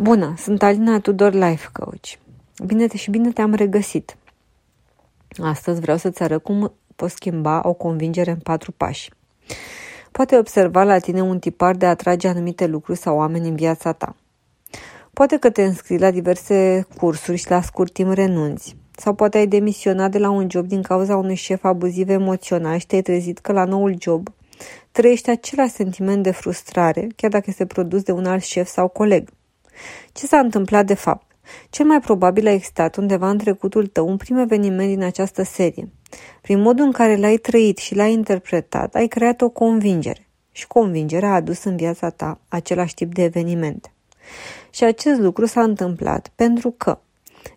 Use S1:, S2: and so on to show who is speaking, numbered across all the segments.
S1: Bună, sunt Alina Tudor Life Coach. Bine te și bine te-am regăsit. Astăzi vreau să-ți arăt cum poți schimba o convingere în patru pași. Poate observa la tine un tipar de a atrage anumite lucruri sau oameni în viața ta. Poate că te înscrii la diverse cursuri și la scurt timp renunți. Sau poate ai demisionat de la un job din cauza unui șef abuziv emoțional și te-ai trezit că la noul job trăiești același sentiment de frustrare, chiar dacă este produs de un alt șef sau coleg. Ce s-a întâmplat de fapt? Cel mai probabil a existat undeva în trecutul tău un prim eveniment din această serie. Prin modul în care l-ai trăit și l-ai interpretat, ai creat o convingere. Și convingerea a adus în viața ta același tip de evenimente. Și acest lucru s-a întâmplat pentru că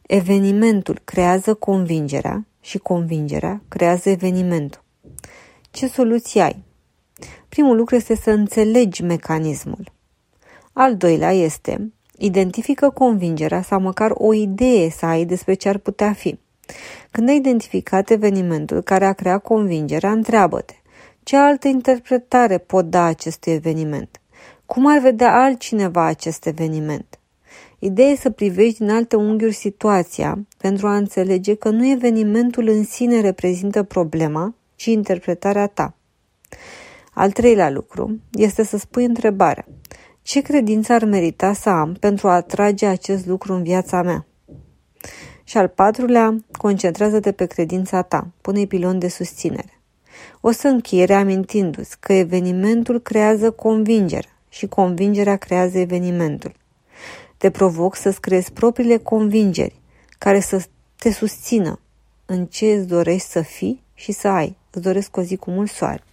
S1: evenimentul creează convingerea și convingerea creează evenimentul. Ce soluție ai? Primul lucru este să înțelegi mecanismul. Al doilea este Identifică convingerea sau măcar o idee să ai despre ce ar putea fi. Când ai identificat evenimentul care a creat convingerea, întreabă-te ce altă interpretare pot da acestui eveniment? Cum ar vedea altcineva acest eveniment? Ideea e să privești din alte unghiuri situația pentru a înțelege că nu evenimentul în sine reprezintă problema, ci interpretarea ta. Al treilea lucru este să spui întrebarea. Ce credință ar merita să am pentru a atrage acest lucru în viața mea? Și al patrulea, concentrează-te pe credința ta, pune pilon de susținere. O să închei reamintindu-ți că evenimentul creează convingere și convingerea creează evenimentul. Te provoc să-ți creezi propriile convingeri care să te susțină în ce îți dorești să fii și să ai. Îți doresc o zi cu mult soare.